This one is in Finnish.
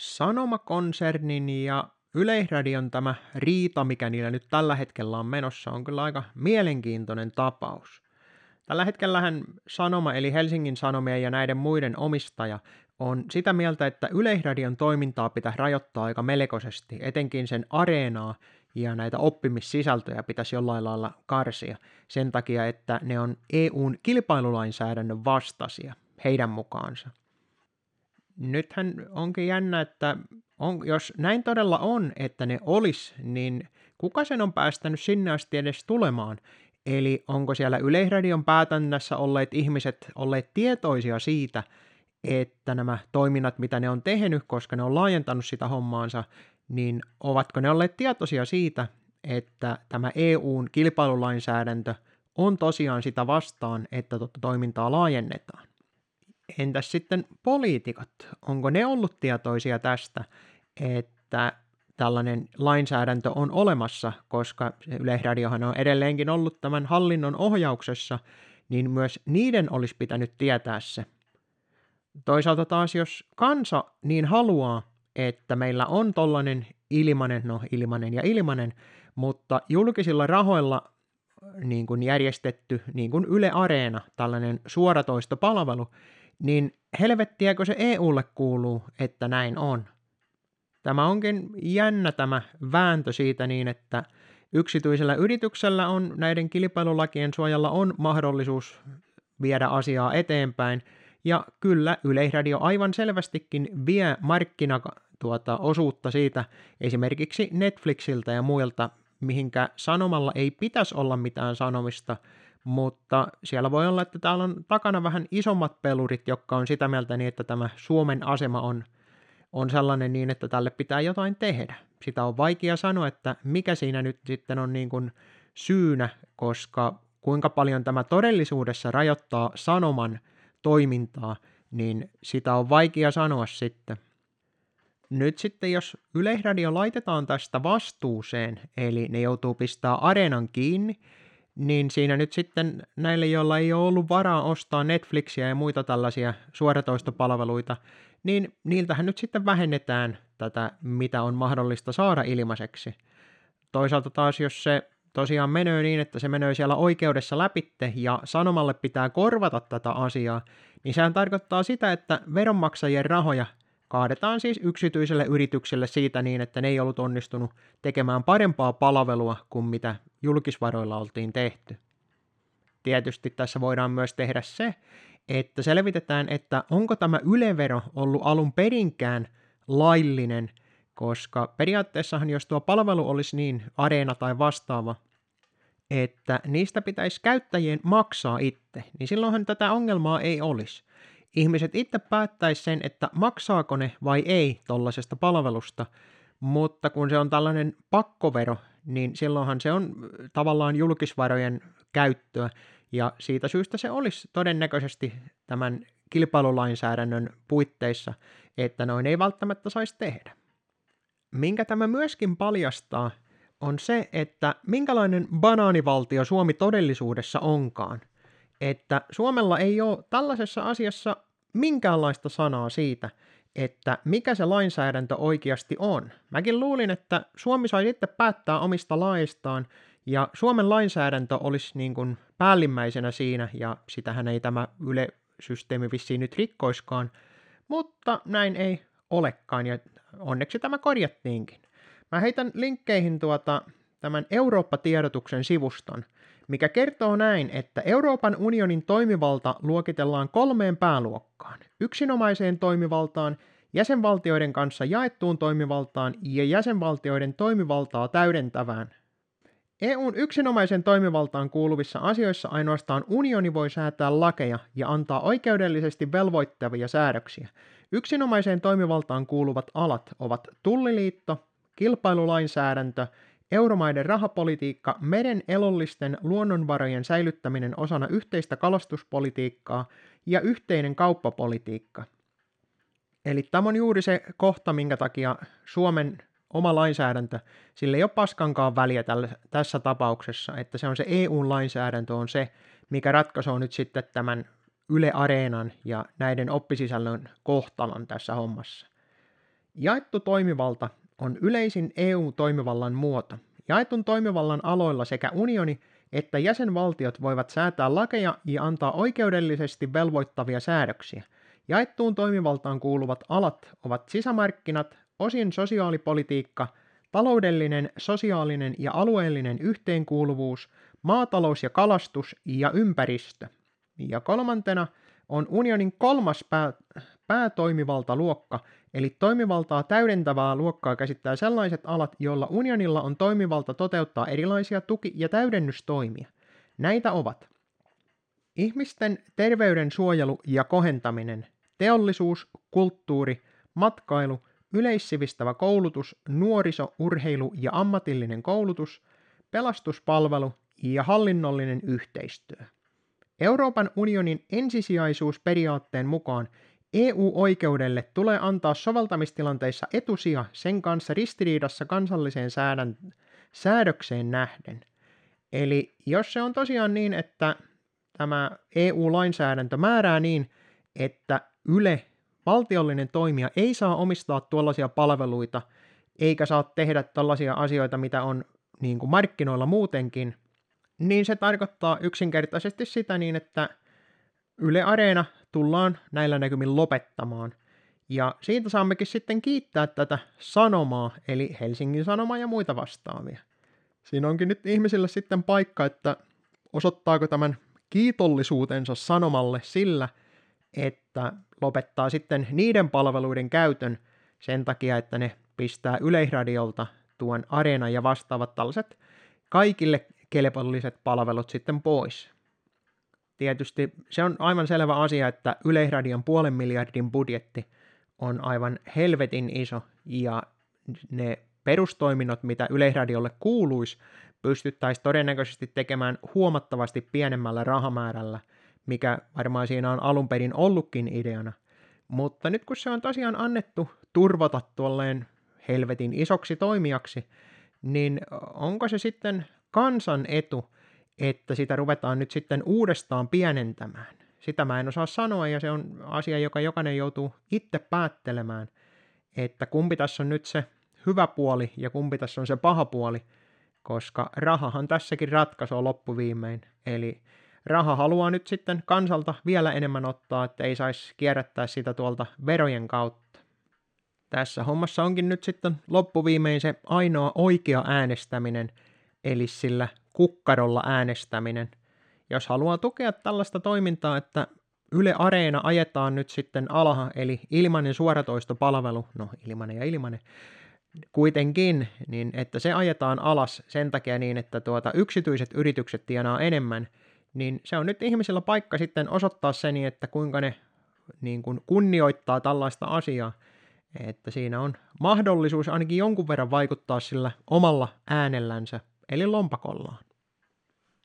Sanomakonsernin ja Yleisradion tämä riita, mikä niillä nyt tällä hetkellä on menossa, on kyllä aika mielenkiintoinen tapaus. Tällä hetkellähän Sanoma eli Helsingin Sanomien ja näiden muiden omistaja on sitä mieltä, että Yleisradion toimintaa pitäisi rajoittaa aika melkoisesti, etenkin sen areenaa ja näitä oppimissisältöjä pitäisi jollain lailla karsia sen takia, että ne on EUn kilpailulainsäädännön vastaisia heidän mukaansa. Nythän onkin jännä, että on, jos näin todella on, että ne olisi, niin kuka sen on päästänyt sinne asti edes tulemaan? Eli onko siellä Yleisradion päätännässä olleet ihmiset olleet tietoisia siitä, että nämä toiminnat, mitä ne on tehnyt, koska ne on laajentanut sitä hommaansa, niin ovatko ne olleet tietoisia siitä, että tämä EUn kilpailulainsäädäntö on tosiaan sitä vastaan, että tuota toimintaa laajennetaan? Entäs sitten poliitikot? Onko ne ollut tietoisia tästä, että tällainen lainsäädäntö on olemassa, koska Yleisradiohan on edelleenkin ollut tämän hallinnon ohjauksessa, niin myös niiden olisi pitänyt tietää se. Toisaalta taas, jos kansa niin haluaa, että meillä on tollainen ilmanen, no ilmanen ja ilmanen, mutta julkisilla rahoilla niin kuin järjestetty, niin kuin Yle Areena, tällainen suoratoistopalvelu, niin helvettiäkö se EUlle kuuluu, että näin on. Tämä onkin jännä tämä vääntö siitä niin, että yksityisellä yrityksellä on näiden kilpailulakien suojalla on mahdollisuus viedä asiaa eteenpäin, ja kyllä Yleisradio aivan selvästikin vie markkina tuota, osuutta siitä esimerkiksi Netflixiltä ja muilta, mihinkä sanomalla ei pitäisi olla mitään sanomista, mutta siellä voi olla, että täällä on takana vähän isommat pelurit, jotka on sitä mieltä niin, että tämä Suomen asema on, on sellainen niin, että tälle pitää jotain tehdä. Sitä on vaikea sanoa, että mikä siinä nyt sitten on niin kuin syynä, koska kuinka paljon tämä todellisuudessa rajoittaa sanoman toimintaa, niin sitä on vaikea sanoa sitten. Nyt sitten jos Yleisradio laitetaan tästä vastuuseen, eli ne joutuu pistää areenan kiinni, niin siinä nyt sitten näille, joilla ei ole ollut varaa ostaa Netflixiä ja muita tällaisia suoratoistopalveluita, niin niiltähän nyt sitten vähennetään tätä, mitä on mahdollista saada ilmaiseksi. Toisaalta taas, jos se tosiaan menee niin, että se menee siellä oikeudessa läpitte ja sanomalle pitää korvata tätä asiaa, niin sehän tarkoittaa sitä, että veronmaksajien rahoja kaadetaan siis yksityiselle yritykselle siitä niin, että ne ei ollut onnistunut tekemään parempaa palvelua kuin mitä julkisvaroilla oltiin tehty. Tietysti tässä voidaan myös tehdä se, että selvitetään, että onko tämä ylevero ollut alun perinkään laillinen, koska periaatteessahan jos tuo palvelu olisi niin areena tai vastaava, että niistä pitäisi käyttäjien maksaa itse, niin silloinhan tätä ongelmaa ei olisi ihmiset itse päättäisi sen, että maksaako ne vai ei tuollaisesta palvelusta, mutta kun se on tällainen pakkovero, niin silloinhan se on tavallaan julkisvarojen käyttöä, ja siitä syystä se olisi todennäköisesti tämän kilpailulainsäädännön puitteissa, että noin ei välttämättä saisi tehdä. Minkä tämä myöskin paljastaa, on se, että minkälainen banaanivaltio Suomi todellisuudessa onkaan että Suomella ei ole tällaisessa asiassa minkäänlaista sanaa siitä, että mikä se lainsäädäntö oikeasti on. Mäkin luulin, että Suomi sai sitten päättää omista laistaan, ja Suomen lainsäädäntö olisi niin kuin päällimmäisenä siinä, ja sitähän ei tämä Yle-systeemi vissiin nyt rikkoiskaan, mutta näin ei olekaan, ja onneksi tämä korjattiinkin. Mä heitän linkkeihin tuota, tämän Eurooppa-tiedotuksen sivuston – mikä kertoo näin, että Euroopan unionin toimivalta luokitellaan kolmeen pääluokkaan. Yksinomaiseen toimivaltaan, jäsenvaltioiden kanssa jaettuun toimivaltaan ja jäsenvaltioiden toimivaltaa täydentävään. EUn yksinomaisen toimivaltaan kuuluvissa asioissa ainoastaan unioni voi säätää lakeja ja antaa oikeudellisesti velvoittavia säädöksiä. Yksinomaiseen toimivaltaan kuuluvat alat ovat tulliliitto, kilpailulainsäädäntö Euromaiden rahapolitiikka, meren elollisten luonnonvarojen säilyttäminen osana yhteistä kalastuspolitiikkaa ja yhteinen kauppapolitiikka. Eli tämä on juuri se kohta, minkä takia Suomen oma lainsäädäntö, sille ei ole paskankaan väliä tällä, tässä tapauksessa, että se on se EU-lainsäädäntö on se, mikä ratkaisee nyt sitten tämän Yle Areenan ja näiden oppisisällön kohtalon tässä hommassa. Jaettu toimivalta on yleisin EU-toimivallan muoto. Jaetun toimivallan aloilla sekä unioni että jäsenvaltiot voivat säätää lakeja ja antaa oikeudellisesti velvoittavia säädöksiä. Jaettuun toimivaltaan kuuluvat alat ovat sisämarkkinat, osin sosiaalipolitiikka, taloudellinen, sosiaalinen ja alueellinen yhteenkuuluvuus, maatalous ja kalastus ja ympäristö. Ja kolmantena on unionin kolmas päätoimivaltaluokka, eli toimivaltaa täydentävää luokkaa käsittää sellaiset alat, joilla unionilla on toimivalta toteuttaa erilaisia tuki- ja täydennystoimia. Näitä ovat ihmisten terveyden suojelu ja kohentaminen, teollisuus, kulttuuri, matkailu, yleissivistävä koulutus, nuoriso, urheilu ja ammatillinen koulutus, pelastuspalvelu ja hallinnollinen yhteistyö. Euroopan unionin ensisijaisuusperiaatteen mukaan EU-oikeudelle tulee antaa soveltamistilanteissa etusija sen kanssa ristiriidassa kansalliseen säädän, säädökseen nähden. Eli jos se on tosiaan niin, että tämä EU-lainsäädäntö määrää niin, että Yle, valtiollinen toimija, ei saa omistaa tuollaisia palveluita, eikä saa tehdä tällaisia asioita, mitä on niin kuin markkinoilla muutenkin, niin se tarkoittaa yksinkertaisesti sitä niin, että Yle Areena tullaan näillä näkymin lopettamaan. Ja siitä saammekin sitten kiittää tätä sanomaa, eli Helsingin Sanomaa ja muita vastaavia. Siinä onkin nyt ihmisille sitten paikka, että osoittaako tämän kiitollisuutensa sanomalle sillä, että lopettaa sitten niiden palveluiden käytön sen takia, että ne pistää Yleisradiolta tuon Areena ja vastaavat tällaiset kaikille kelpolliset palvelut sitten pois. Tietysti se on aivan selvä asia, että Yleisradion puolen miljardin budjetti on aivan helvetin iso ja ne perustoiminnot, mitä Yleisradiolle kuuluisi, pystyttäisiin todennäköisesti tekemään huomattavasti pienemmällä rahamäärällä, mikä varmaan siinä on alun perin ollutkin ideana. Mutta nyt kun se on tosiaan annettu turvata tuolleen helvetin isoksi toimijaksi, niin onko se sitten kansan etu, että sitä ruvetaan nyt sitten uudestaan pienentämään. Sitä mä en osaa sanoa ja se on asia, joka jokainen joutuu itse päättelemään, että kumpi tässä on nyt se hyvä puoli ja kumpi tässä on se paha puoli, koska rahahan tässäkin ratkaisee loppuviimein. Eli raha haluaa nyt sitten kansalta vielä enemmän ottaa, että ei saisi kierrättää sitä tuolta verojen kautta. Tässä hommassa onkin nyt sitten loppuviimein se ainoa oikea äänestäminen, eli sillä kukkarolla äänestäminen. Jos haluaa tukea tällaista toimintaa, että Yle Areena ajetaan nyt sitten alha, eli ilmainen suoratoistopalvelu, no ilmainen ja ilmainen, kuitenkin, niin että se ajetaan alas sen takia niin, että tuota, yksityiset yritykset tienaa enemmän, niin se on nyt ihmisillä paikka sitten osoittaa se niin, että kuinka ne niin kuin kunnioittaa tällaista asiaa, että siinä on mahdollisuus ainakin jonkun verran vaikuttaa sillä omalla äänellänsä eli lompakollaan.